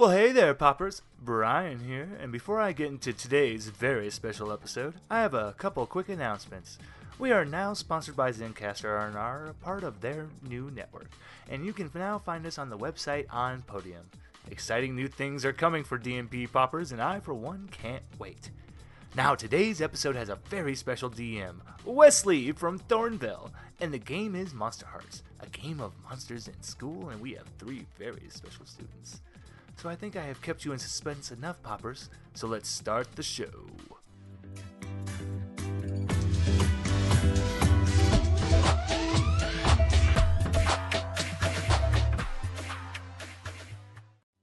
Well, hey there, Poppers. Brian here, and before I get into today's very special episode, I have a couple quick announcements. We are now sponsored by Zencastr and are a part of their new network, and you can now find us on the website on Podium. Exciting new things are coming for DMP Poppers, and I, for one, can't wait. Now, today's episode has a very special DM, Wesley from Thornvale, and the game is Monster Hearts, a game of monsters in school, and we have three very special students. So I think I have kept you in suspense enough, Poppers, so let's start the show.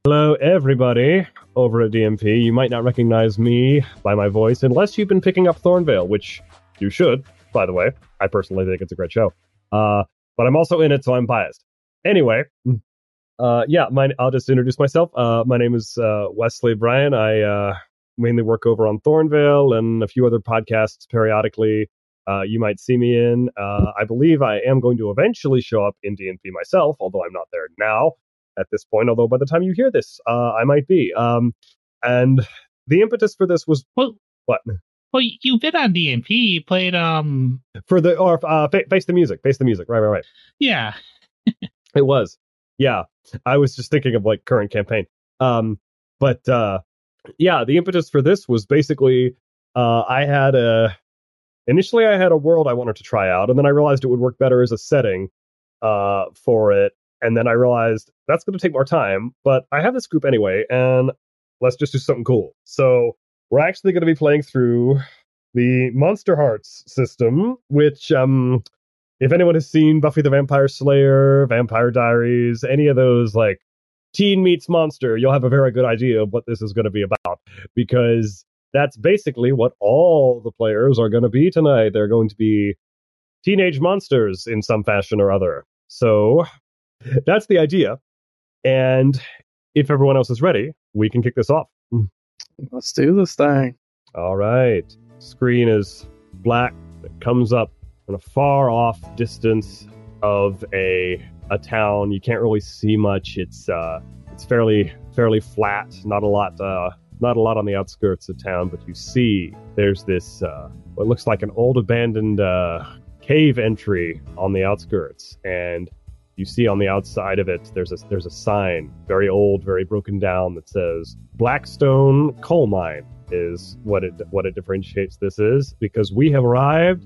Hello, everybody over at DMP. You might not recognize me by my voice unless you've been picking up Thornvale, which you should, by the way. I personally think it's a great show. Uh, but I'm also in it, so I'm biased. Anyway, uh, yeah, my, I'll just introduce myself. Uh, my name is uh, Wesley Bryan. I uh, mainly work over on Thornvale and a few other podcasts periodically. Uh, you might see me in. Uh, I believe I am going to eventually show up in DMP myself, although I'm not there now at this point. Although by the time you hear this, uh, I might be. Um, and the impetus for this was Well, what well, you've been on DMP. You played, um, for the or uh, face the music, face the music. Right, right, right. yeah, It was. Yeah. I was just thinking of like current campaign. Um but uh yeah, the impetus for this was basically uh I had a initially I had a world I wanted to try out and then I realized it would work better as a setting uh for it and then I realized that's going to take more time, but I have this group anyway and let's just do something cool. So we're actually going to be playing through the Monster Hearts system, which um if anyone has seen Buffy the Vampire Slayer, Vampire Diaries, any of those like teen meets monster, you'll have a very good idea of what this is going to be about because that's basically what all the players are going to be tonight. They're going to be teenage monsters in some fashion or other. So that's the idea. And if everyone else is ready, we can kick this off. Let's do this thing. All right. Screen is black. It comes up in a far off distance of a a town. You can't really see much. It's uh it's fairly fairly flat. Not a lot uh not a lot on the outskirts of town, but you see there's this uh what looks like an old abandoned uh cave entry on the outskirts and you see on the outside of it there's a there's a sign very old very broken down that says blackstone coal mine is what it what it differentiates this is because we have arrived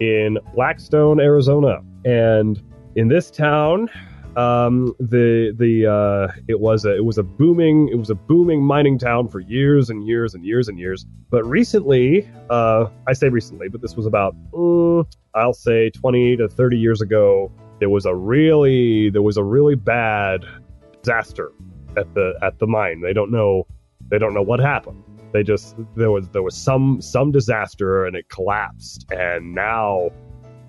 in Blackstone, Arizona, and in this town, um, the the uh, it was a it was a booming it was a booming mining town for years and years and years and years. But recently, uh, I say recently, but this was about mm, I'll say twenty to thirty years ago. There was a really there was a really bad disaster at the at the mine. They don't know they don't know what happened they just there was there was some some disaster and it collapsed. And now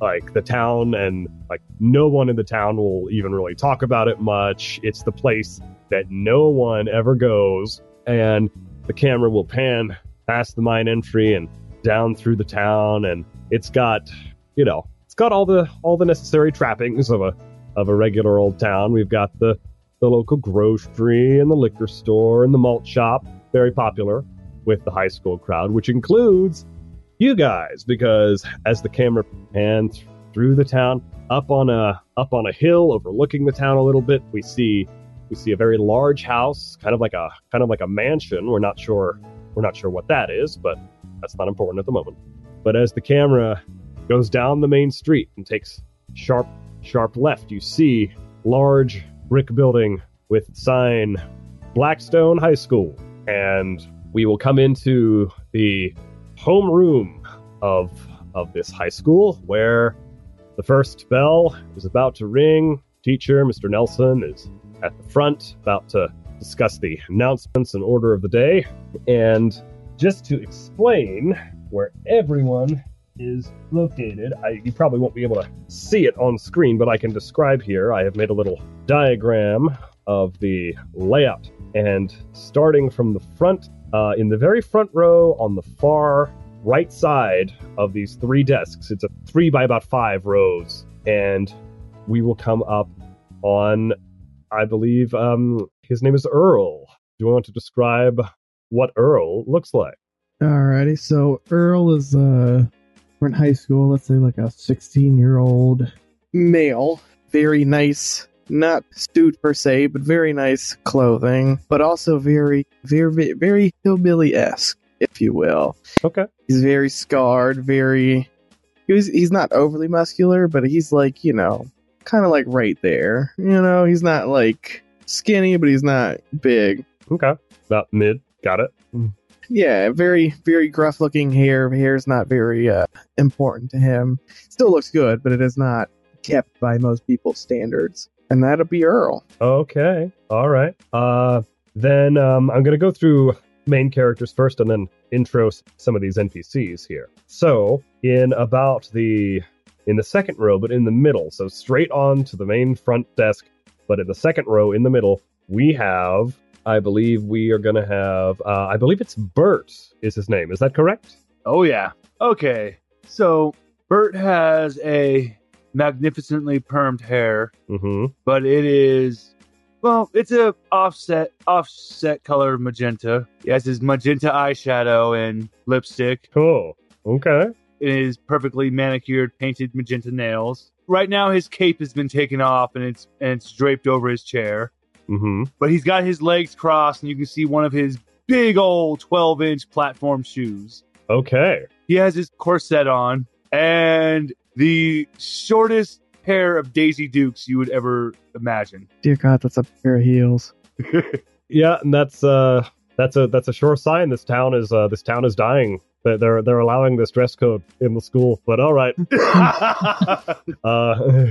like the town and like no one in the town will even really talk about it much. It's the place that no one ever goes. And the camera will pan past the mine entry and down through the town. And it's got you know it's got all the all the necessary trappings of a of a regular old town. We've got the the local grocery and the liquor store and the malt shop very popular with the high school crowd, which includes you guys, because as the camera pans through the town, up on a up on a hill overlooking the town a little bit, we see we see a very large house, kind of like a kind of like a mansion. We're not sure we're not sure what that is, but that's not important at the moment. But as the camera goes down the main street and takes sharp sharp left, you see large brick building with sign Blackstone High School and we will come into the homeroom of of this high school where the first bell is about to ring. Teacher, Mr. Nelson, is at the front about to discuss the announcements and order of the day. And just to explain where everyone is located, I, you probably won't be able to see it on screen, but I can describe here. I have made a little diagram of the layout. And starting from the front uh, in the very front row on the far right side of these three desks. It's a three by about five rows, and we will come up on, I believe, um, his name is Earl. do you want to describe what Earl looks like? Alrighty, so Earl is uh we're in high school, let's say like a sixteen year old male. Very nice not suit per se, but very nice clothing, but also very very very hillbilly esque, if you will. Okay. He's very scarred, very he's he's not overly muscular, but he's like, you know, kind of like right there. You know, he's not like skinny, but he's not big. Okay. About mid. Got it. Yeah, very very gruff looking hair. Hair's not very uh, important to him. Still looks good, but it is not kept by most people's standards. And that'll be Earl. Okay. All right. Uh, then um, I'm going to go through main characters first and then intro some of these NPCs here. So, in about the in the second row, but in the middle, so straight on to the main front desk, but in the second row in the middle, we have I believe we are going to have uh, I believe it's Bert is his name. Is that correct? Oh yeah. Okay. So Bert has a magnificently permed hair, Mhm. but it is well, it's a offset offset color magenta. He has his magenta eyeshadow and lipstick. Cool. Okay. It is perfectly manicured, painted magenta nails. Right now his cape has been taken off and it's and it's draped over his chair. Mhm. But he's got his legs crossed and you can see one of his big old 12 inch platform shoes. Okay. He has his corset on and the shortest pair of Daisy Dukes you would ever imagine. Dear God, that's a pair of heels. Yeah, and that's uh that's a that's a sure sign this town is uh this town is dying. They're they're, they're allowing this dress code in the school. But all right. Uh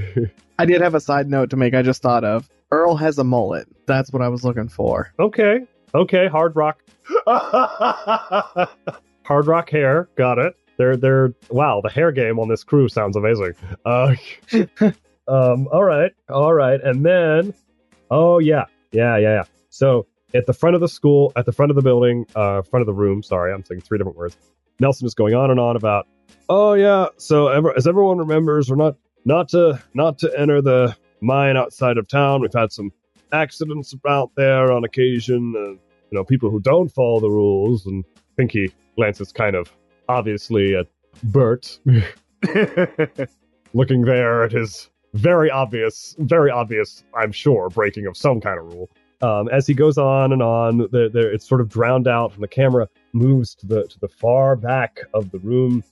I did have a side note to make. I just thought of Earl has a mullet. That's what I was looking for. okay. Okay, hard rock hard rock hair. Got it. They're they're wow, the hair game on this crew sounds amazing. Uh um all right. All right. And then oh yeah. Yeah, yeah, yeah. So at the front of the school, at the front of the building, uh front of the room, sorry, I'm saying three different words. Nelson is going on and on about Oh yeah, so ever, as everyone remembers, we're not not to not to enter the mine outside of town. We've had some accidents out there on occasion. Uh, you know, people who don't follow the rules. And he glances kind of obviously at Bert, looking there at his very obvious, very obvious, I'm sure, breaking of some kind of rule. Um, as he goes on and on, the, the, it's sort of drowned out, and the camera moves to the to the far back of the room.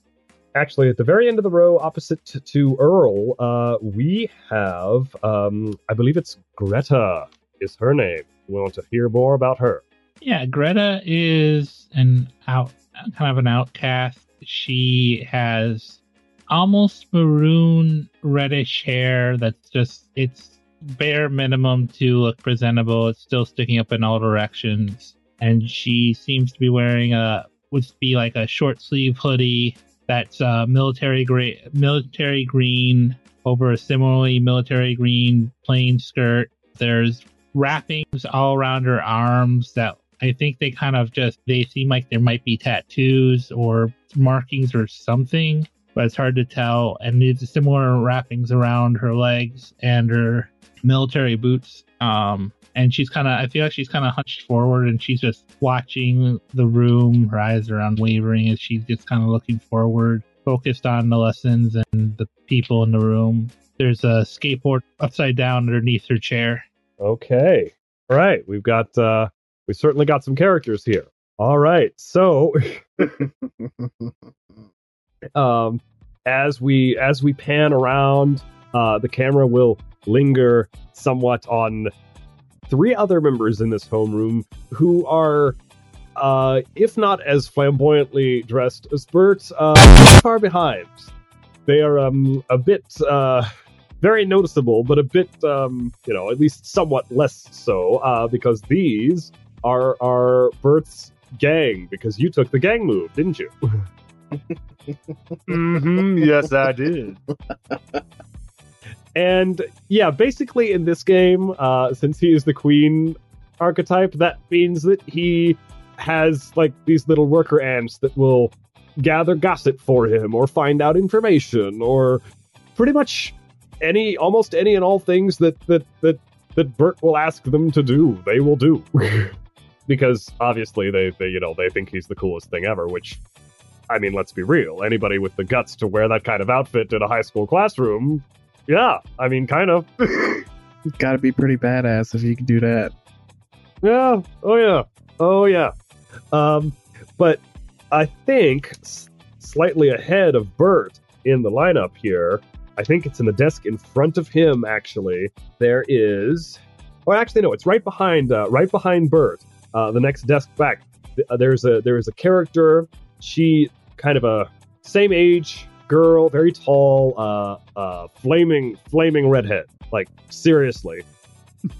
Actually at the very end of the row opposite to, to earl uh, we have um, i believe it's greta is her name. We want to hear more about her. Yeah, Greta is an out, kind of an outcast. She has almost maroon reddish hair that's just it's bare minimum to look presentable. It's still sticking up in all directions, and she seems to be wearing a would be like a short sleeve hoodie that's uh, military gray, military green over a similarly military green plain skirt. There's wrappings all around her arms that I think they kind of just they seem like there might be tattoos or markings or something, but it's hard to tell. And there's similar wrappings around her legs and her military boots. Um, and she's kind of I feel like she's kind of hunched forward and she's just watching the room. Her eyes are unwavering as she's just kind of looking forward, focused on the lessons and the people in the room. There's a skateboard upside down underneath her chair. okay all right we've got uh we certainly got some characters here. All right so um as we as we pan around uh the camera will linger somewhat on three other members in this homeroom who are uh if not as flamboyantly dressed as Bert, uh far behind. They are um a bit uh very noticeable but a bit um you know at least somewhat less so uh because these are are Bert's gang because you took the gang move didn't you hmm Yes, I did. And yeah, basically in this game, uh, since he is the queen archetype, that means that he has like these little worker ants that will gather gossip for him or find out information or pretty much any almost any and all things that that that that Bert will ask them to do, they will do. because obviously they, they you know they think he's the coolest thing ever. Which, I mean, let's be real. Anybody with the guts to wear that kind of outfit in a high school classroom, yeah, I mean, kind of. Got to be pretty badass if you can do that. Yeah. Oh yeah. Oh yeah. Um, but I think s- slightly ahead of Bert in the lineup here. I think it's in the desk in front of him. Actually, there is. Oh, actually, no. It's right behind. Uh, right behind Bert. Uh, the next desk back. Uh, There's a there's a character. She kind of a same age girl, very tall, uh, uh, flaming flaming redhead. Like seriously,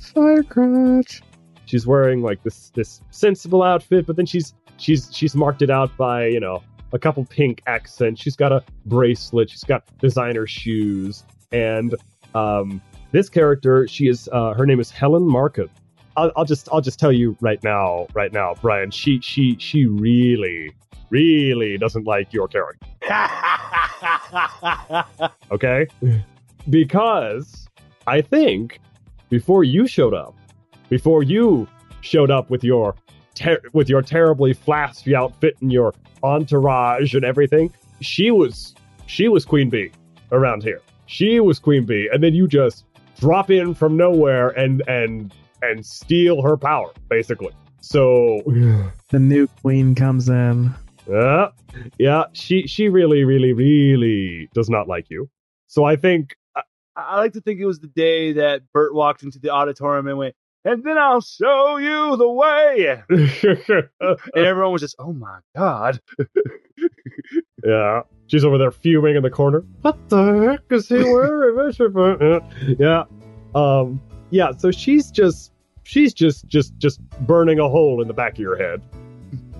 Firecrotch. she's wearing like this this sensible outfit, but then she's she's she's marked it out by you know a couple pink accents. She's got a bracelet. She's got designer shoes, and um, this character, she is uh, her name is Helen Markham. I'll, I'll just I'll just tell you right now, right now, Brian. She she she really really doesn't like your character. Okay, because I think before you showed up, before you showed up with your ter- with your terribly flashy outfit and your entourage and everything, she was she was Queen Bee around here. She was Queen Bee, and then you just drop in from nowhere and and and steal her power, basically. So The new queen comes in. yeah, yeah, she she really, really, really does not like you. So I think I, I like to think it was the day that Bert walked into the auditorium and went, and then I'll show you the way. And everyone was just, oh my God. Yeah. She's over there fuming in the corner. What the heck is he wearing? yeah. Um yeah, so she's just she's just just just burning a hole in the back of your head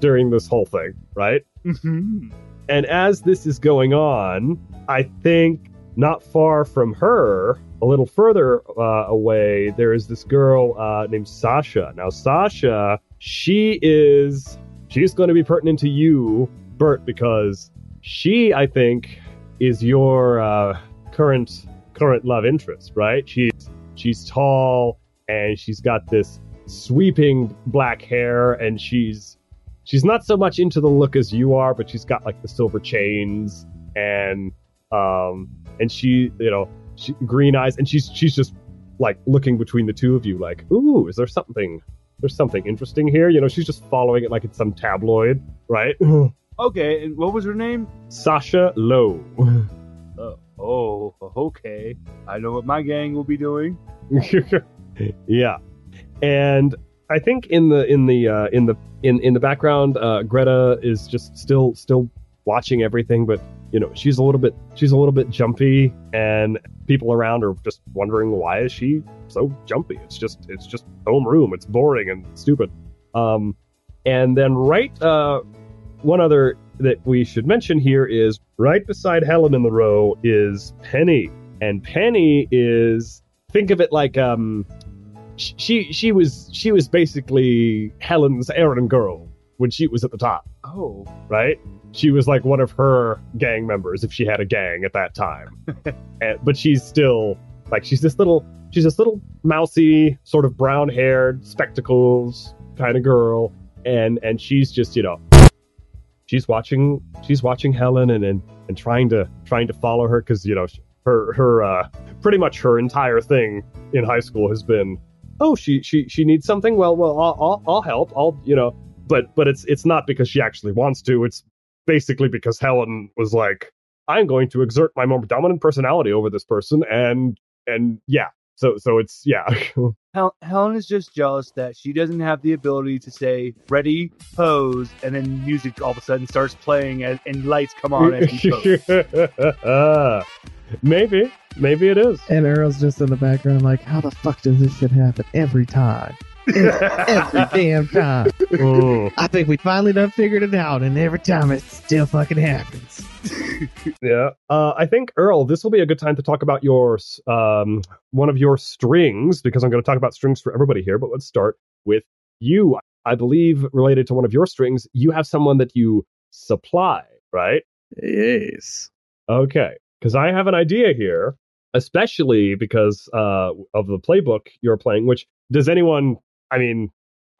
during this whole thing, right? Mhm. And as this is going on, I think not far from her, a little further uh, away, there is this girl uh, named Sasha. Now, Sasha, she is she's going to be pertinent to you, Bert, because she, I think, is your uh, current current love interest, right? She's she's tall and she's got this sweeping black hair, and she's she's not so much into the look as you are, but she's got like the silver chains and um and she you know she, green eyes and she's she's just like looking between the two of you like ooh is there something there's something interesting here you know she's just following it like it's some tabloid right Okay, and what was her name? Sasha Lowe Oh, oh, okay. I know what my gang will be doing. yeah. And i think in the in the uh in the in in the background uh greta is just still still watching everything but you know she's a little bit she's a little bit jumpy and people around are just wondering why is she so jumpy? It's just it's just homeroom it's boring and stupid. Um and then right uh one other that we should mention here is right beside helen in the row is penny. And penny is think of it like um she she was she was basically Helen's errand girl when she was at the top, Oh, right? She was like one of her gang members if she had a gang at that time. and, but she's still like she's this little she's this little mousy sort of brown haired spectacles kind of girl and and she's just you know she's watching she's watching Helen and and, and trying to trying to follow her because you know her her uh pretty much her entire thing in high school has been oh she she she needs something. Well well I'll, I'll I'll help. I'll you know but but it's it's not because she actually wants to. It's basically because Helen was like I'm going to exert my more dominant personality over this person. And and yeah. So so it's yeah Hel- Helen is just jealous that she doesn't have the ability to say "ready, pose," and then music all of a sudden starts playing and, and lights come on as she poses. maybe maybe it is And Earl's just in the background, like, how the fuck does this shit happen every time? Every damn time. Mm, I think we finally done figured it out, and every time it still fucking happens. yeah uh, I think Earl this will be a good time to talk about your um one of your strings because I'm going to talk about strings for everybody here but let's start with you I believe related to one of your strings you have someone that you supply right Yes. Okay, because I have an idea here, especially because uh, of the playbook you're playing. Which does anyone? I mean,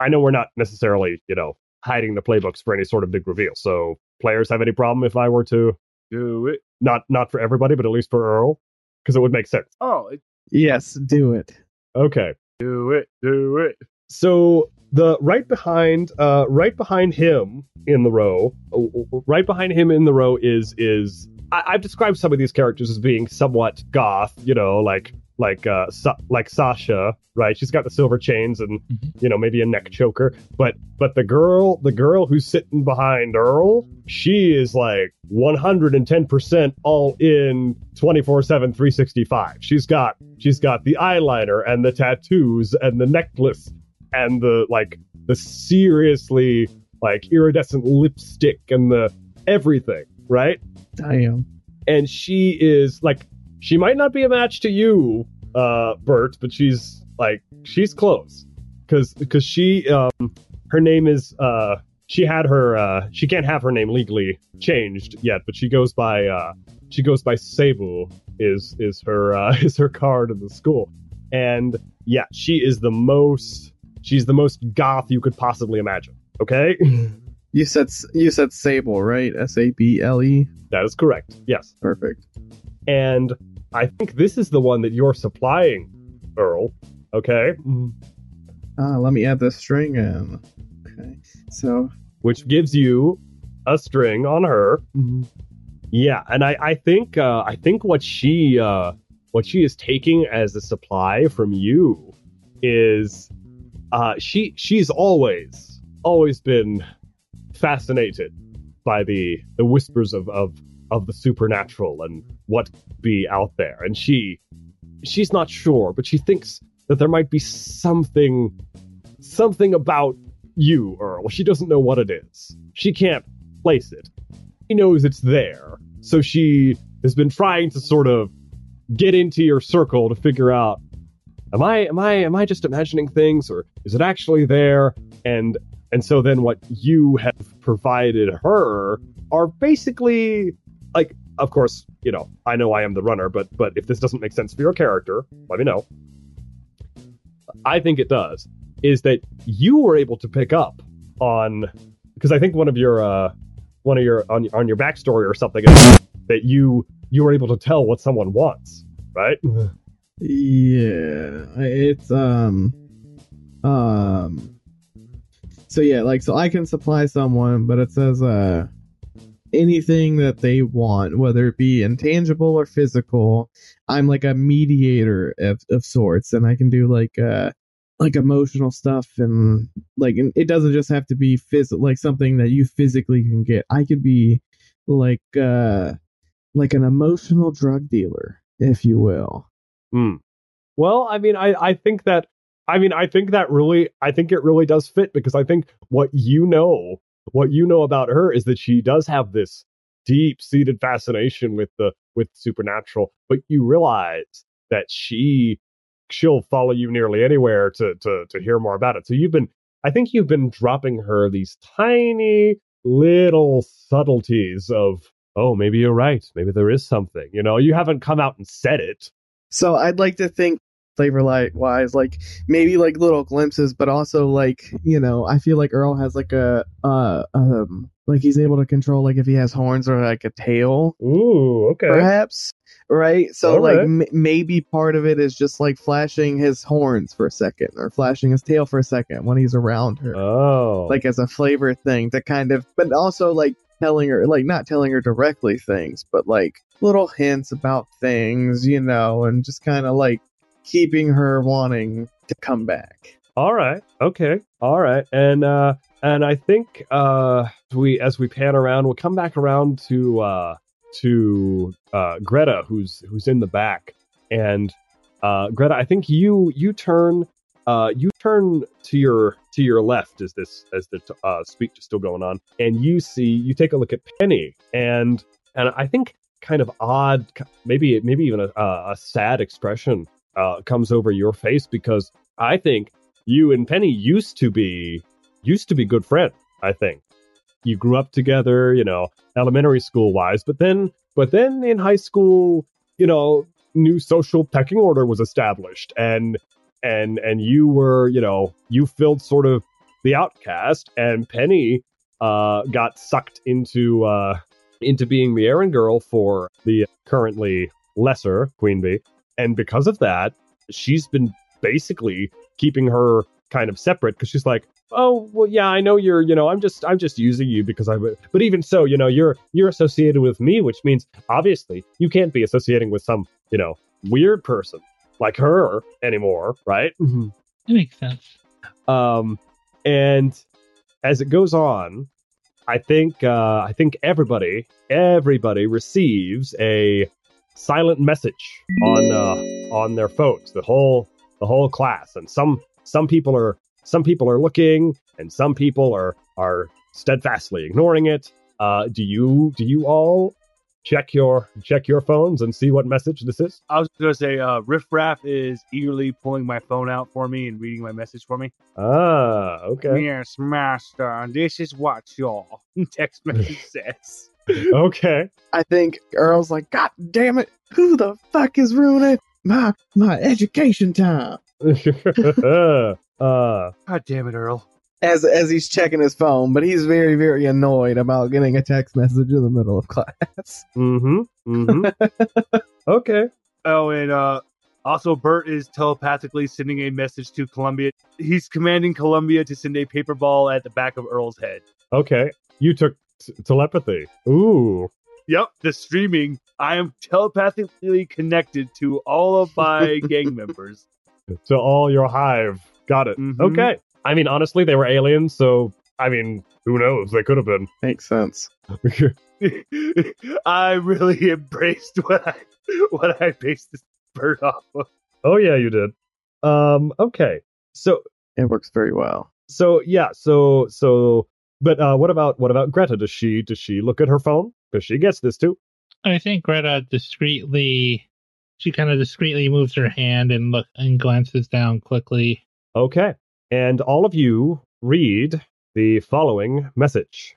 I know we're not necessarily, you know, hiding the playbooks for any sort of big reveal. So players have any problem if I were to Do it. not not for everybody, but at least for Earl, because it would make sense. Oh, it- Yes, do it. Okay. do it. Do it. So the right behind, uh, right behind him in the row, uh, right behind him in the row is is I've described some of these characters as being somewhat goth, you know, like like uh Sa- like Sasha, right? She's got the silver chains and Mhm. you know maybe a neck choker, but but the girl, the girl who's sitting behind Earl, she is like 110% all in 24/7 365. She's got she's got the eyeliner and the tattoos and the necklace and the like the seriously like iridescent lipstick and the everything, right? Damn. And she is like she might not be a match to you, uh, Bert, but she's like she's close because because she um her name is uh she had her uh she can't have her name legally changed yet, but she goes by uh she goes by Sable is is her uh is her card in the school, and yeah, she is the most she's the most goth you could possibly imagine. Okay, You said you said Sable, right? S A B L E. that is correct. Yes. Perfect. And I think this is the one that you're supplying, Earl. Okay. Ah, let me add this string in. Okay. So Which gives you a string on her. Yeah, and I, I think uh, I think what she uh, what she is taking as a supply from you is uh, she she's always always been fascinated by the the whispers of, of of the supernatural and what be out there. And she she's not sure but she thinks that there might be something something about you earl. She doesn't know what it is. She can't place it. She knows it's there. So she has been trying to sort of get into your circle to figure out am i am i am i just imagining things or is it actually there? And and so then what you have provided her are basically like of course, you know, I know I am the runner, but but if this doesn't make sense for your character, let me know. I think it does. Is that you were able to pick up on because I think one of your uh one of your on on your backstory or something that you you were able to tell what someone wants, right? yeah, it's um um. So yeah, like so I can supply someone, but it says uh anything that they want, whether it be intangible or physical. I'm like a mediator of, of sorts, and I can do like uh like emotional stuff and like and it doesn't just have to be phys- like something that you physically can get. I could be like uh like an emotional drug dealer, if you will. Hmm. Well, I mean, I, I think that I mean, I think that really I think it really does fit because I think what you know, what you know about her is that she does have this deep-seated fascination with the with supernatural, but you realize that she she'll follow you nearly anywhere to to to hear more about it. So you've been I think you've been dropping her these tiny little subtleties of oh, maybe you're right. Maybe there is something. You know, you haven't come out and said it. So I'd like to think flavor light wise, like maybe like little glimpses, but also like you know, I feel like Earl has like a uh um like he's able to control like if he has horns or like a tail, Ooh, okay. perhaps. Right, so All like right. m- maybe part of it is just like flashing his horns for a second, or flashing his tail for a second when he's around her, Oh, like as a flavor thing to kind of, but also like telling her, like not telling her directly things, but like little hints about things, you know, and just kind of like keeping her wanting to come back. all right, okay, all right, and uh, and I think uh, we as we pan around, we'll come back around to uh to uh Greta, who's who's in the back, and uh Greta, I think you you turn uh you turn to your to your left as this as the uh speech is still going on, and you see you take a look at Penny, and and I think kind of odd, maybe maybe even a, a sad expression uh, comes over your face because I think you and Penny used to be used to be good friends. I think you grew up together, you know, elementary school wise, but then but then in high school, you know, new social pecking order was established, and and and you were, you know, you filled sort of the outcast, and Penny uh, got sucked into uh, into being the errand girl for the currently lesser Queen Bee, and because of that, she's been basically keeping her kind of separate because she's like, oh well, yeah, I know you're, you know, I'm just I'm just using you because I. But even so, you know, you're you're associated with me, which means obviously you can't be associating with some, you know, weird person like her anymore, right? That makes sense. Um, and as it goes on, I think uh, I think everybody everybody receives a silent message on uh, on their phones. The whole the whole class, and some some people are some people are looking, and some people are are steadfastly ignoring it. Uh, do you do you all check your check your phones and see what message this is? I was gonna say, uh, Riff Raff is eagerly pulling my phone out for me and reading my message for me. Ah, okay, Yes, master. This is what your text message says. okay. I think Earl's like, God damn it, who the fuck is ruining my my education time? uh, God damn it, Earl. As as he's checking his phone, but he's very very annoyed about getting a text message in the middle of class. mm-hmm. Mm-hmm. okay. Oh, and uh, also Bert is telepathically sending a message to Columbia. He's commanding Columbia to send a paper ball at the back of Earl's head. Okay. You took t- telepathy. Ooh. Yep, the streaming. I am telepathically connected to all of my gang members. To all your hive. Got it. Mhm. Okay. I mean, honestly, they were aliens, so I mean, who knows? They could have been. Makes sense. I really embraced what I what I based this Bert off of. oh yeah, you did. Um. Okay. So It works very well. so yeah. So so. But uh, what about what about Greta? Does she does she look at her phone? Because she gets this too. I think Greta discreetly, she kind of discreetly moves her hand and look and glances down quickly. Okay. And all of you read the following message.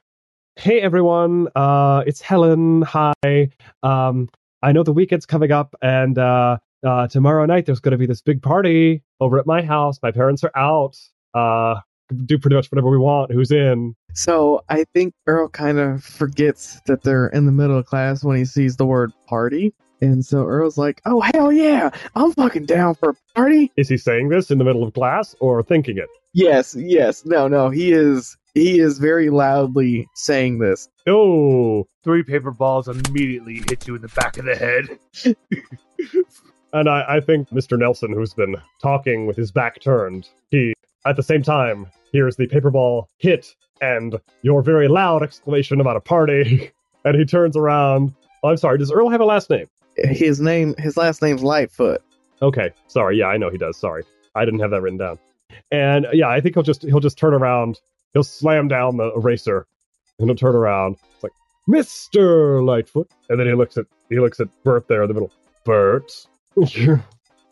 Hey everyone, uh, it's Helen. Hi. Um, I know the weekend's coming up, and uh, uh, tomorrow night there's going to be this big party over at my house. My parents are out. Uh, do pretty much whatever we want. Who's in? So I think Earl kind of forgets that they're in the middle of class when he sees the word party. And so Earl's like, oh, hell yeah, I'm fucking down for a party. Is he saying this in the middle of class or thinking it? Yes, yes. No, no, he is he is very loudly saying this. Oh, Three paper balls immediately hit you in the back of the head. And I, I think Mr. Nelson, who's been talking with his back turned, he, at the same time, here's the paper ball hit and your very loud exclamation about a party. and he turns around. Oh, I'm sorry, does Earl have a last name? His name his last name's Lightfoot. Okay, sorry. Yeah, I know he does. Sorry. I didn't have that written down. And yeah, I think he'll just he'll just turn around. He'll slam down the eraser and he'll turn around. It's like, Mr. Lightfoot. And then he looks at he looks at Bert there in the middle. Bert.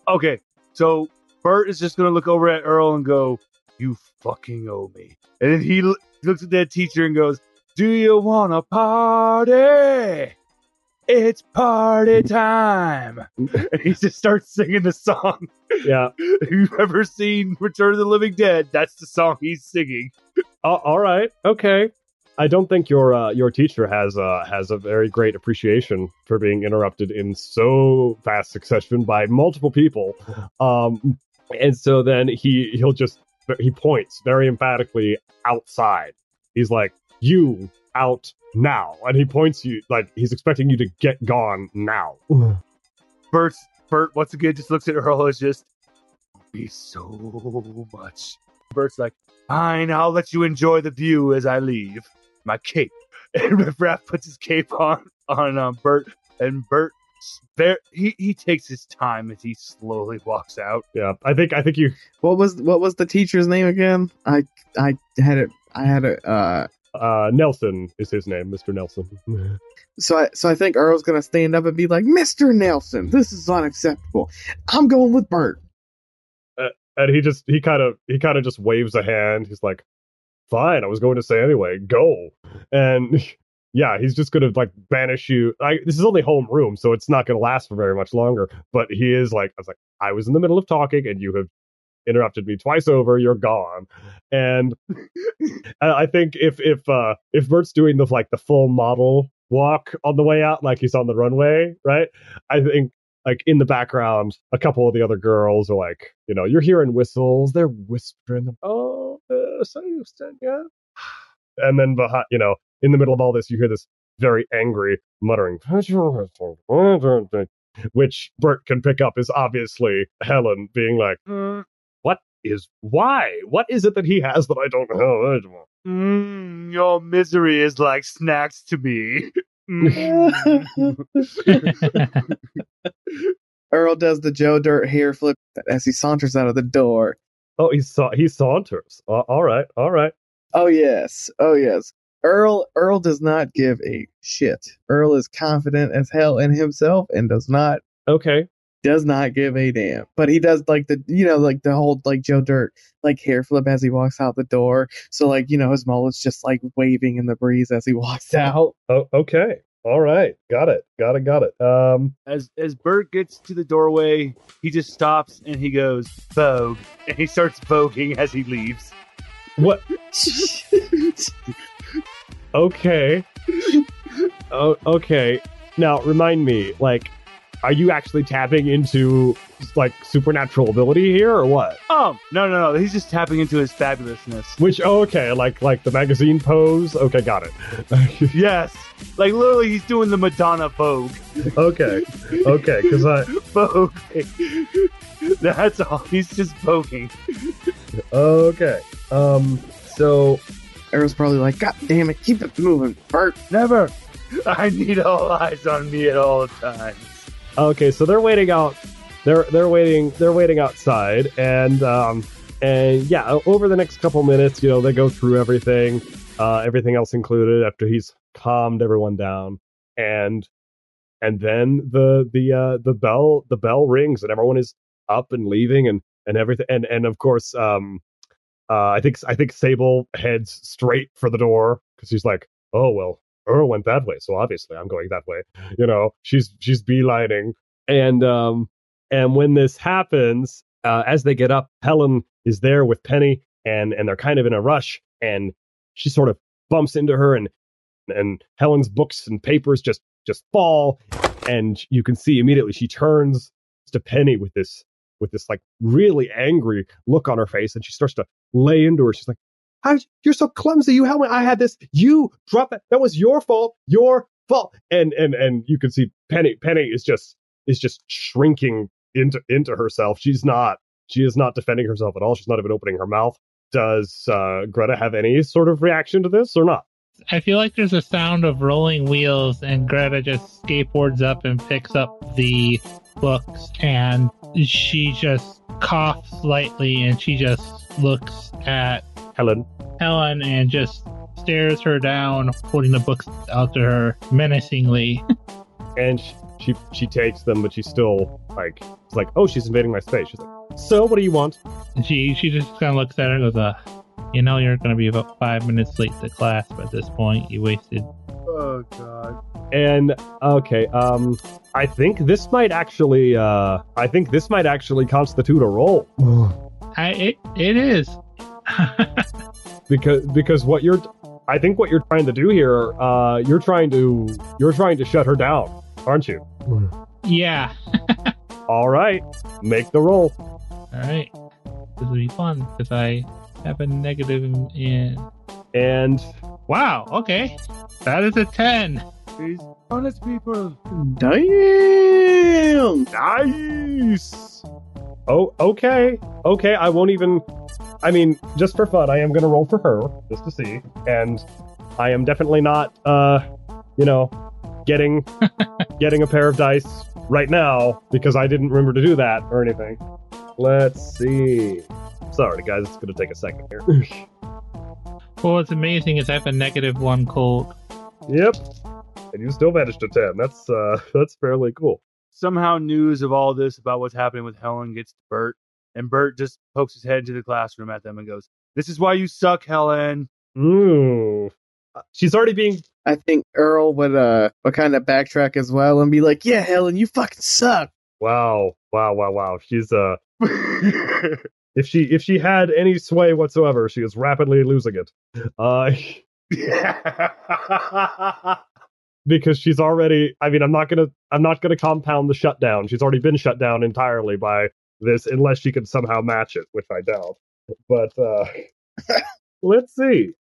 Okay, so Bert is just gonna look over at Earl and go, "You fucking owe me." And then he l- looks at that teacher and goes, "Do you want a party? It's party time!" and he just starts singing the song. yeah. if you've ever seen Return of the Living Dead, that's the song he's singing. Oh, all right. Okay. I don't think your uh, your teacher has uh, has a very great appreciation for being interrupted in so fast succession by multiple people. Um, and so then he he'll just he points very emphatically outside. He's like, "You out now," and he points you like he's expecting you to get gone now. Bert, Bert once again just looks at Earl as just be so much. Bert's like, fine, I'll let you enjoy the view as I leave. My cape. And Riff Raff puts his cape on on um, Bert, and Bert there he, he takes his time as he slowly walks out. yeah, I think I think you What was what was the teacher's name again? I I had it I had it uh uh, Nelson is his name, Mr. Nelson. so I so I think Earl's gonna stand up and be like, Mr. Nelson, this is unacceptable. I'm going with Bert. and he just he kind of he kind of just waves a hand he's like fine i was going to say anyway go and yeah he's just gonna like banish you I, this is only home room so it's not gonna last for very much longer but he is like i was like i was in the middle of talking and you have interrupted me twice over. You're gone, and I I think if if uh, if Bert's doing the like the full model walk on the way out, like he's on the runway, right? I think like in the background, a couple of the other girls are like, you know, you're hearing whistles. They're whispering, "Oh, uh, so you said yeah." And then behind, you know, in the middle of all this, you hear this very angry muttering, which Bert can pick up is obviously Helen being like, "Mm, "What is why? What is it that he has that I don't know?" Mm, your misery is like snacks to me. Mm. Earl does the Joe Dirt hair flip as he saunters out of the door. Oh, he saw he saunters. Uh, all right, all right. Oh yes, oh yes. Earl Earl does not give a shit. Earl is confident as hell in himself and does not Okay. does not give a damn. But he does like the you know like the whole like Joe Dirt like hair flip as he walks out the door. So like you know his mullet's just like waving in the breeze as he walks out. Oh, okay. All right. Got it. Got it. Got it. Um. as as Bert gets to the doorway, he just stops and he goes vogue, and he starts voguing as he leaves. What? Okay. oh, okay. Now remind me, like, are you actually tapping into like supernatural ability here, or what? Oh no no no! He's just tapping into his fabulousness. Which? Oh, okay. Like, like the magazine pose. Okay, got it. Yes, like literally, he's doing the Madonna vogue. okay. Okay. Because I. Vogue. That's all. He's just poking. Okay. Um. So. Earl's probably like, God damn it, keep it moving, Bert. Never. I need all eyes on me at all times. Okay, so they're waiting out. They're they're waiting. They're waiting outside, and um, and yeah, over the next couple minutes, you know, they go through everything, uh, everything else included. After he's calmed everyone down, and and then the the uh, the bell the bell rings, and everyone is up and leaving, and and everything, and and of course, um, uh, I think I think Sable heads straight for the door because she's like, oh well, Earl went that way, so obviously I'm going that way. You know, she's she's beelining, and um, and when this happens, uh, as they get up, Helen is there with Penny, and and they're kind of in a rush, and she sort of bumps into her, and and Helen's books and papers just just fall, and you can see immediately she turns to Penny with this with this like really angry look on her face, and she starts to lay into her. She's like. You're so clumsy. You helped me. I had this. You dropped that. That was your fault. Your fault. And and and you can see Penny. Penny is just is just shrinking into into herself. She's not. She is not defending herself at all. She's not even opening her mouth. Does uh, Greta have any sort of reaction to this or not? I feel like there's a sound of rolling wheels, and Greta just skateboards up and picks up the books, and she just coughs slightly, and she just looks at Helen. Helen and just stares her down, holding the books out to her menacingly. and she, she she takes them, but she's still like it's like oh she's invading my space. She's like so what do you want? And she she just kind of looks at her and goes, uh, "You know you're going to be about five minutes late to class by this point. You wasted." Oh god. And okay, um, I think this might actually uh I think this might actually constitute a roll I it it is. because because what you're I think what you're trying to do here uh you're trying to you're trying to shut her down, aren't you? yeah. All right, make the roll. All right. This will be fun because I have a negative in, in. And Wow. Okay. That is a ten. These honest people. Damn. Nice. Oh, okay. Okay, I won't even. I mean, just for fun, I am going to roll for her, just to see. And I am definitely not, uh, you know, getting getting a pair of dice right now because I didn't remember to do that or anything. Let's see. Sorry, guys, it's going to take a second here. Well, what's amazing is I have a negative one cold. yep. And you still managed to 10. That's uh that's fairly cool. Somehow news of all this about what's happening with Helen gets to Bert, and Bert just pokes his head into the classroom at them and goes, "This is why you suck, Helen." Ooh. Uh, She's already being I think Earl would uh would kind of backtrack as well and be like, "Yeah, Helen, you fucking suck." Wow. Wow, wow, wow. She's uh If she if she had any sway whatsoever, she is rapidly losing it. Uh, because she's already. I mean, I'm not gonna I'm not gonna compound the shutdown. She's already been shut down entirely by this, unless she can somehow match it, which I doubt. But uh, let's see.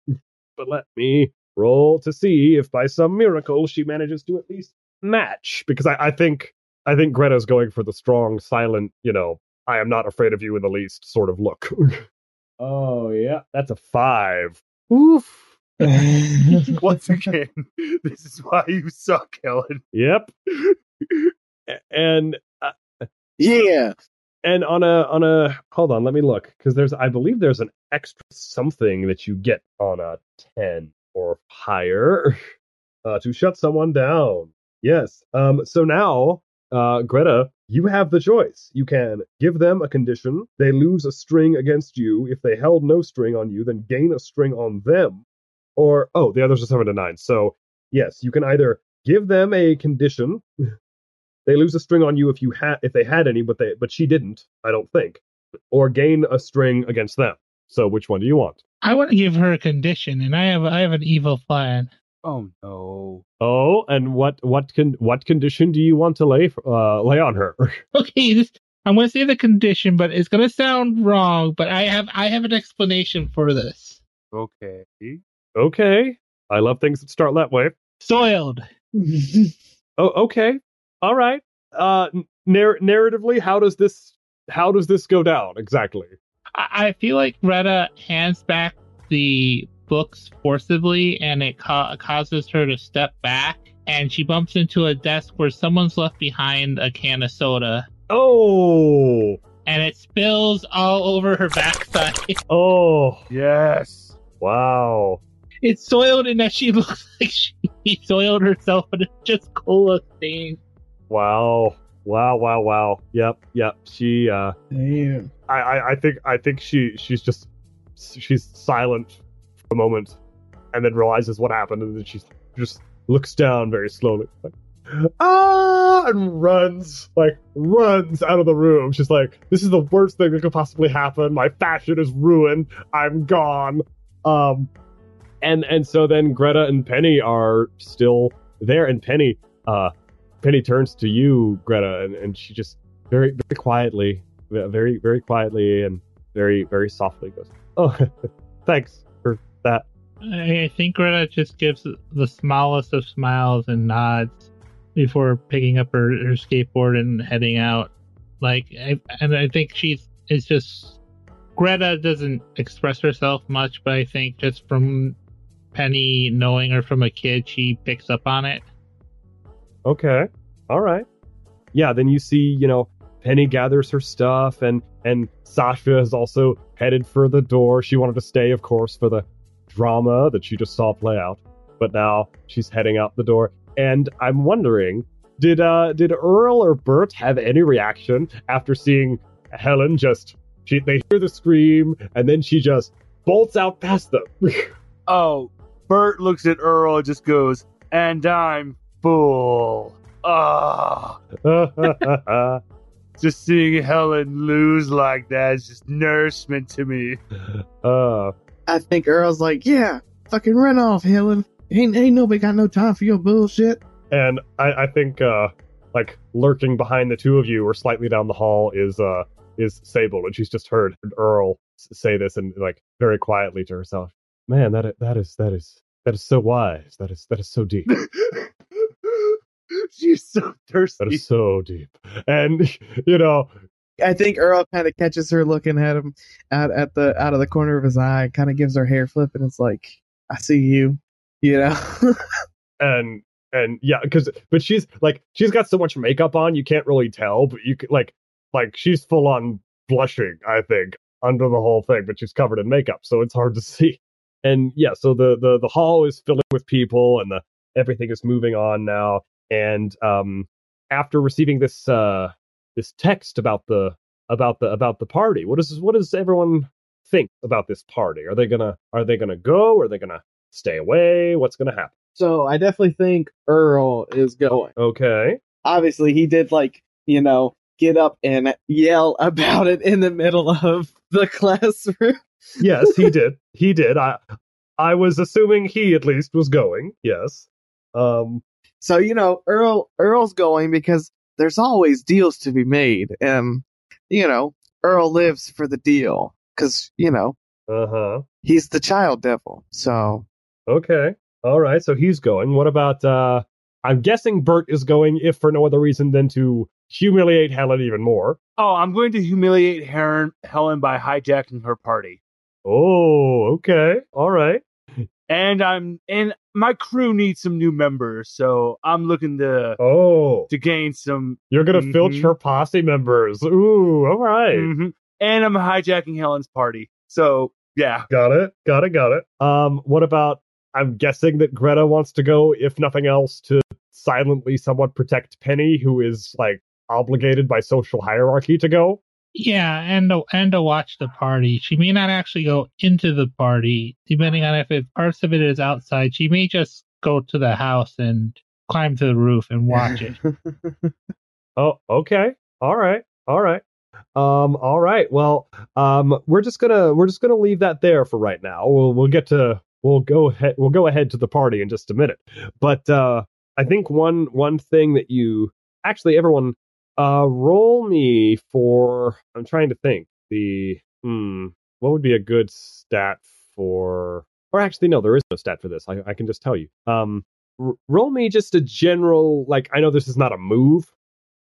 But let me roll to see if by some miracle she manages to at least match. Because I, I think I think Greta's going for the strong, silent, you know, I am not afraid of you in the least sort of look. oh yeah, that's a five. Oof. Once again, this is why you suck, Helen. Yep. And uh, yeah. and on a on a hold on, let me look because there's I believe there's an extra something that you get on a ten or higher uh, to shut someone down. Yes. Um. So now, uh, Greta, you have the choice. You can give them a condition. They lose a string against you. If they held no string on you, then gain a string on them. Or oh, the others are seven to nine. So yes, you can either give them a condition. they lose a string on you if you had if they had any, but they but she didn't. I don't think. Or gain a string against them. So which one do you want? I want to give her a condition, and I have I have an evil plan. Oh no. Oh, and what what can what condition do you want to lay uh, lay on her? Okay, this I'm going to say the condition, but it's going to sound wrong. But I have I have an explanation for this. Okay. okay, I love things that start that way. Soiled. Oh, okay, all right. Uh, narr- narratively, how does this how does this go down exactly? I, I feel like Greta hands back the books forcibly, and it ca- causes her to step back, and she bumps into a desk where someone's left behind a can of soda, Oh, and it spills all over her backside. oh, Yes. wow. it's soiled, and that she looks like she soiled herself, but it's just cola stains. Wow. Wow, wow, wow. Yep, yep. She uh Damn. I, I, I think I think she she's just she's silent for a moment and then realizes what happened and then she just looks down very slowly like ah and runs like runs out of the room. She's like, This is the worst thing that could possibly happen. My fashion is ruined. I'm gone. Um and and so then Greta and Penny are still there and Penny uh Penny turns to you, Greta, and, and she just very very quietly, very very quietly and very very softly goes, "Oh, thanks that." I think Greta just gives the smallest of smiles and nods before picking up her, her skateboard and heading out. Like, I, and I think she's it's just Greta doesn't express herself much, but I think just from Penny knowing her from a kid, she picks up on it. Okay, all right, yeah. Then you see, you know, Penny gathers her stuff, and and Sasha is also headed for the door. She wanted to stay, of course, for the drama that she just saw play out, but now she's heading out the door. And I'm wondering, did uh did Earl or Bert have any reaction after seeing Helen just she they hear the scream and then she just bolts out past them. Oh, Bert looks at Earl and just goes, and I'm full. Ah, just seeing Helen lose like that is just nourishment to me. uh I think Earl's like, yeah, fucking run off, Helen. Ain't ain't nobody got no time for your bullshit. and I, I think uh like lurking behind the two of you or slightly down the hall is uh is Sable and she's just heard Earl say this and like very quietly to herself. Man, that that is that is that is so wise. That is that is so deep. She's so That thirsty. is so deep. And you know, I think Earl kind of catches her looking at him out at the out of the corner of his eye, kind of gives her hair flip, and it's like, I see you, you know. and and yeah, because but she's like she's got so much makeup on, you can't really tell, but you c- like like she's full on blushing, I think, under the whole thing, but she's covered in makeup, so it's hard to see. And yeah, so the the the hall is filling with people, and the everything is moving on now. And um, after receiving this uh this text about the about the about the party, what is what does everyone think about this party? Are they gonna are they gonna go? Are they gonna stay away? What's gonna happen? so I definitely think Earl is going. Okay. Obviously, he did like you know get up and yell about it in the middle of the classroom. yes, he did. He did. I I was assuming he at least was going. Yes. Um. So you know, Earl Earl's going because there's always deals to be made, and you know, Earl lives for the deal because you know Uh huh. he's the child devil. So Okay. All right. So he's going. What about? uh I'm guessing Bert is going, if for no other reason than to humiliate Helen even more. Oh, I'm going to humiliate Helen, Helen by hijacking her party. Oh, okay. All right. And I'm and my crew needs some new members, so I'm looking to Oh, to gain some. you're gonna Mhm. filch her posse members. Ooh, all right. Mhm. And I'm hijacking Helen's party. So yeah, Got it. Got it. Got it. Um, what about? I'm guessing that Greta wants to go, if nothing else, to silently somewhat protect Penny, who is like obligated by social hierarchy to go. Yeah, and to, and to watch the party. She may not actually go into the party, depending on if it, parts of it is outside. She may just go to the house and climb to the roof and watch it. Oh, okay. All right. All right. Um, all right. Well, um, we're just gonna we're just gonna leave that there for right now. We'll we'll get to we'll go ahead we'll go ahead to the party in just a minute. But uh, I think one one thing that you actually everyone uh roll me for I'm trying to think the hmm what would be a good stat for or actually no there is no stat for this I, I can just tell you um r- roll me just a general like I know this is not a move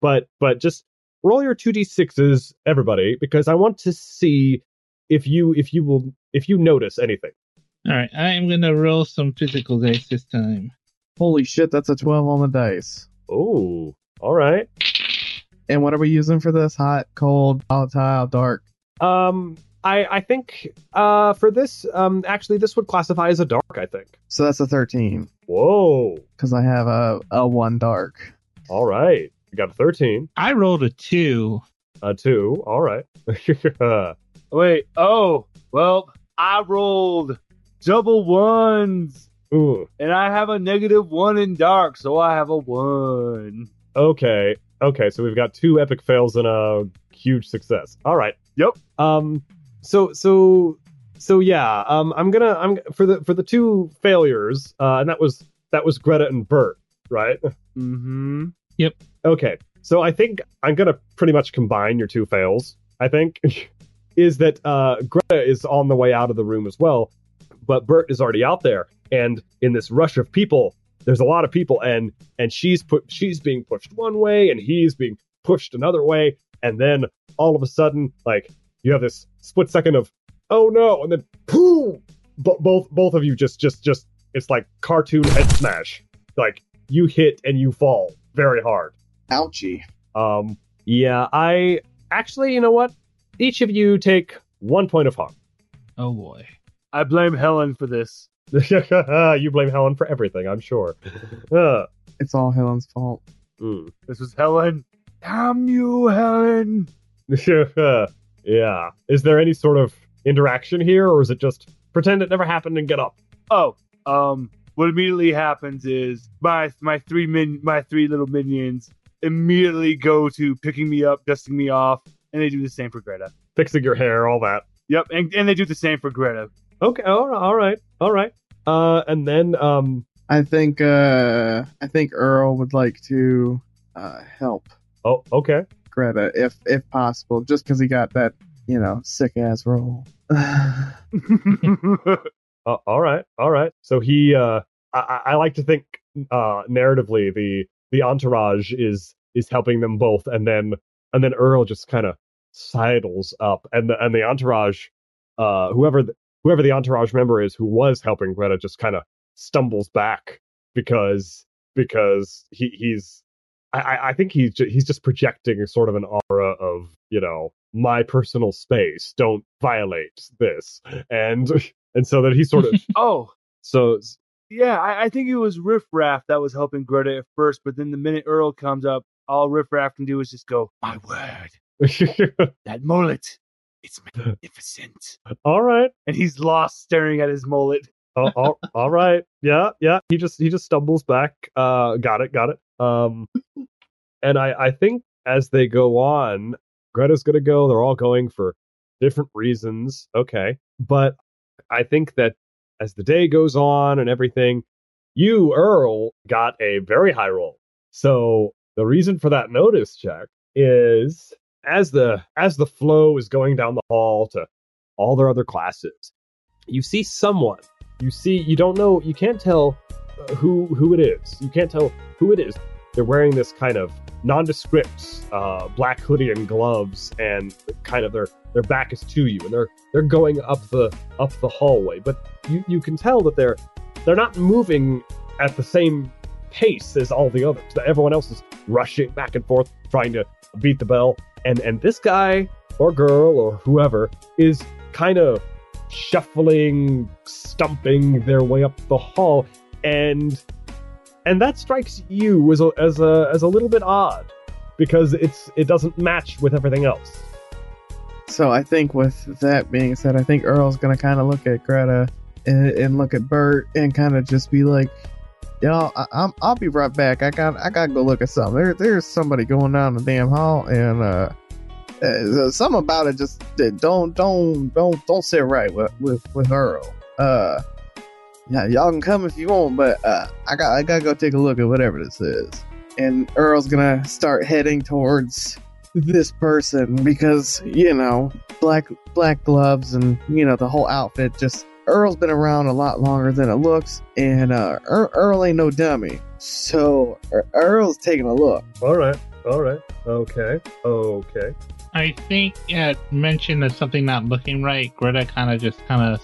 but but just roll your 2d6s everybody because i want to see if you if you will if you notice anything All right, I am going to roll some physical dice this time. Holy shit, that's a 12 on the dice. oh all right And what are we using for this? Hot, cold, volatile, dark. um i i think uh for this um actually this would classify as a dark i think So that's a 13 whoa because I have a, a 1 dark. all right you got a 13 I rolled a two. a 2 all right wait. Oh, well, I rolled double ones, Ooh, and I have a negative one in dark, so I have a one. okay okay so we've got two epic fails and a huge success all right Yep. um so so so yeah um i'm gonna i'm for the for the two failures uh and that was that was greta and bert right Mm-hmm. Yep. Okay so i think i'm gonna pretty much combine your two fails i think is that uh greta is on the way out of the room as well but bert is already out there and in this rush of people there's a lot of people and and she's put she's being pushed one way and he's being pushed another way and then all of a sudden like you have this split second of oh no and then boom bo- both both of you just just just it's like cartoon head smash like you hit and you fall very hard Ouchie. um yeah i actually you know what each of you take one point of harm Oh boy. I blame Helen for this. you blame helen for everything i'm sure uh, It's all Helen's fault. mm. This is Helen. Damn you, Helen. yeah. Is there any sort of interaction here, or is it just pretend it never happened and get up? Oh, um, what immediately happens is my my three min my three little minions immediately go to picking me up, dusting me off, and they do the same for Greta. Fixing your hair, all that. Yep, and, and they do the same for Greta. Okay. All right. All right. All right. Uh, and then um. I think uh I think Earl would like to uh help Oh. Okay. Greta if if possible, just because he got that you know sick ass role. Uh, all right. All right. So he. Uh. I, I I like to think. Uh. Narratively, the the entourage is is helping them both, and then and then Earl just kind of sidles up, and the and the entourage. Uh. Whoever the, whoever the entourage member is who was helping Greta just kind of stumbles back because because he he's I- I, think he's he's just projecting sort of an aura of you know my personal space. Don't violate this, and and so that he sort of oh, so yeah, I, I think it was Riff Raff that was helping Greta at first, but then the minute Earl comes up, all Riff Raff can do is just go, "My word, that mullet, it's magnificent," all right, and he's lost staring at his mullet. all, all, all right, yeah, yeah. He just he just stumbles back. Uh, got it, got it. Um, and I I think as they go on, Greta's going to go. They're all going for different reasons. Okay. But I think that as the day goes on and everything, you, Earl, got a very high roll. So the reason for that notice check is as the as the flow is going down the hall to all their other classes, you see someone. You see you don't know you can't tell uh, who who it is. You can't tell who it is. They're wearing this kind of nondescript uh, black hoodie and gloves, and kind of their their back is to you, and they're they're going up the up the hallway. But you you can tell that they're they're not moving at the same pace as all the others. Everyone else is rushing back and forth, trying to beat the bell, and and this guy or girl or whoever is kind of shuffling, stumping their way up the hall, and and that strikes you as a as a as a little bit odd because it's it doesn't match with everything else. So I think with that being said, I think Earl's gonna kind of look at Greta and, and look at Bert and kind of just be like, "Yo, I, I'm I'll be right back. I got I gotta go look at something. There, there's somebody going down the damn hall and uh, uh something about it just uh, don't don't don't don't sit right with with with Earl. Uh, yeah, y'all can come if you want, but uh, I got I gotta go take a look at whatever this is. And Earl's gonna start heading towards this person because you know black black gloves and you know the whole outfit just Earl's been around a lot longer than it looks, and uh, Earl, Earl ain't no dummy. So Er- Earl's taking a look. All right, all right, okay, okay. I think at mention of something not looking right, Greta kind of just kind of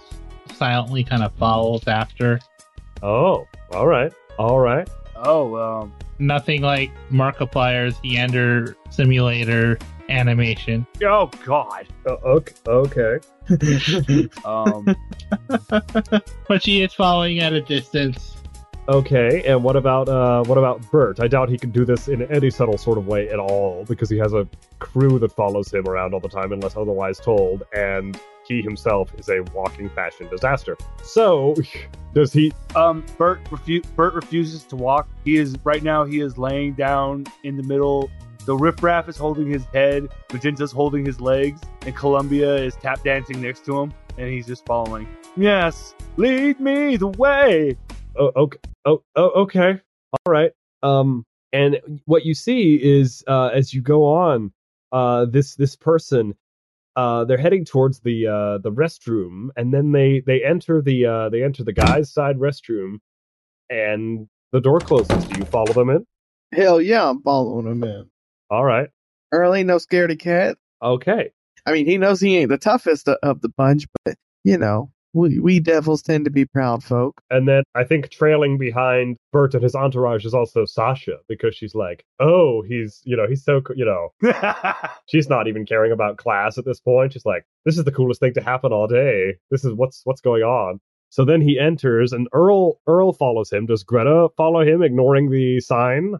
silently kind of follows after. Oh, all right, all right. Oh, um, Nothing like Markiplier's Yandere simulator animation. oh God. Uh, okay, okay. Um, But she is following at a distance. Okay, and what about uh what about Bert? I doubt he can do this in any subtle sort of way at all because he has a crew that follows him around all the time unless otherwise told, and he himself is a walking fashion disaster. So, does he um, Bert refu- Bert refuses to walk. He is right now. He is laying down in the middle. The riffraff is holding his head. Magenta's holding his legs, and Columbia is tap dancing next to him, and he's just following. Yes, lead me the way. oh, okay. Oh, oh, okay. All right. Um, and what you see is uh, as you go on, uh, this this person, uh, they're heading towards the uh, the restroom, and then they they enter the uh, they enter the guys' side restroom, and the door closes. Do you follow them in? Hell yeah, I'm following them in. All right. Earl ain't no scaredy cat. Okay. I mean, he knows he ain't the toughest of the bunch, but you know, we we devils tend to be proud folk. And then I think trailing behind Bert and his entourage is also Sasha because she's like, oh, he's you know he's so co- you know she's not even caring about class at this point. She's like, this is the coolest thing to happen all day. This is what's what's going on. So then he enters, and Earl Earl follows him. Does Greta follow him, ignoring the sign?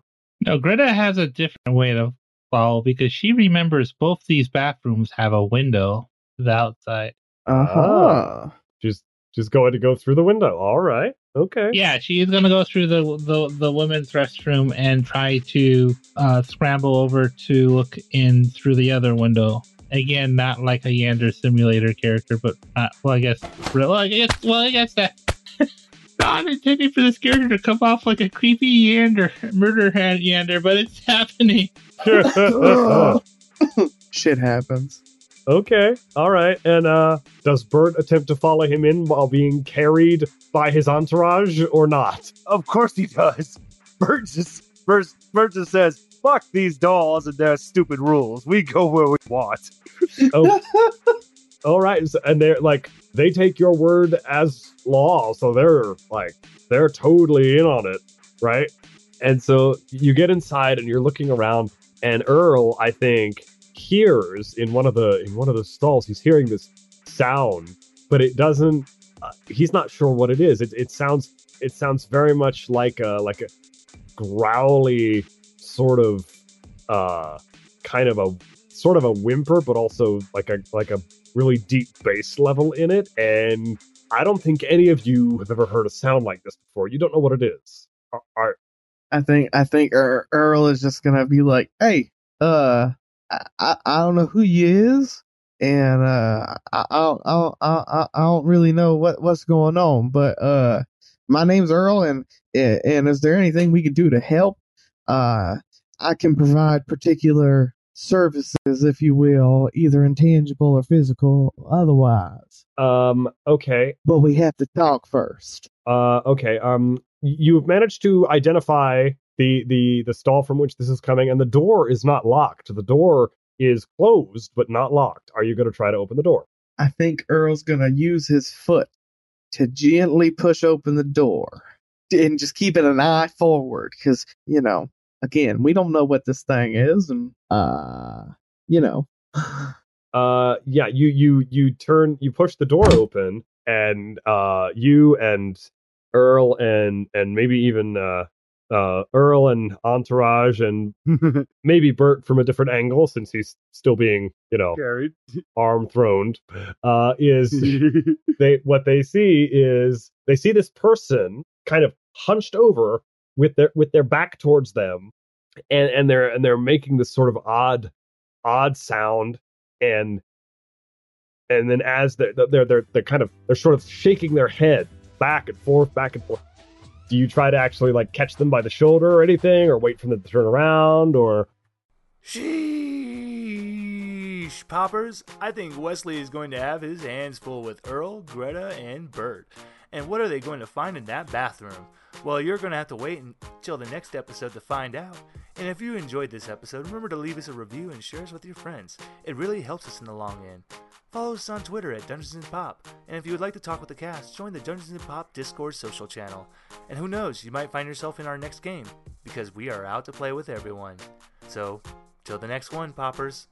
No, Greta has a different way to follow because she remembers both these bathrooms have a window to the outside. Uh huh. She's she's going to go through the window. All right, okay. Yeah, she is going to go through the, the the women's restroom and try to uh, scramble over to look in through the other window. Again, not like a Yandere simulator character, but not, well, I guess. Well, I guess. Well, I guess that. Not intending for this character to come off like a creepy Yandere, murder hand Yandere, but it's happening. Shit happens. okay, all right. And uh, does Bert attempt to follow him in while being carried by his entourage or not? of course he does. Bert just Bert, Bert just says, "Fuck these dolls and their stupid rules. We go where we want." Oh, all right. And they're like, they take your word as law, so they're like, they're totally in on it, right? And so you get inside and you're looking around, and Earl, I think, hears in one of the in one of the stalls, he's hearing this sound, but it doesn't. Uh, he's not sure what it is. It, it sounds it sounds very much like a like a growly sort of uh kind of a sort of a whimper, but also like a like a really deep bass level in it. And I don't think any of you have ever heard a sound like this before. You don't know what it is. Are, are, I think I think Earl is just gonna be like, "Hey, uh, I, I, don't know who you is, and uh, I, I, I, I, I don't really know what, what's going on, but uh, my name's Earl, and and is there anything we can do to help? Uh, I can provide particular services, if you will, either intangible or physical, otherwise. Um, okay. But we have to talk first. Uh, okay. Um, you've managed to identify the the the stall from which this is coming, and the door is not locked. The door is closed but not locked. Are you going to try to open the door? I think Earl's gonna use his foot to gently push open the door and just keeping an eye forward because you know again we don't know what this thing is and uh you know Uh, yeah. You you you turn you push the door open, and uh, you and Earl and and maybe even uh uh Earl and Entourage and maybe Bert from a different angle since he's still being you know Carried. arm throned uh is they what they see is they see this person kind of hunched over with their with their back towards them and and they're and they're making this sort of odd odd sound and and then as they're they're they're, they're kind of they're sort of shaking their head back and forth back and forth do you try to actually like catch them by the shoulder or anything or wait for them to turn around or Sheesh, Poppers. I think Wesley is going to have his hands full with Earl, Greta, and Bert. And what are they going to find in that bathroom? Well, you're going to have to wait until the next episode to find out. And if you enjoyed this episode, remember to leave us a review and share us with your friends. It really helps us in the long end. Follow us on Twitter at Dungeons and Pop. And if you would like to talk with the cast, join the Dungeons and Pop Discord social channel. And who knows, you might find yourself in our next game because we are out to play with everyone. So, till the next one, Poppers.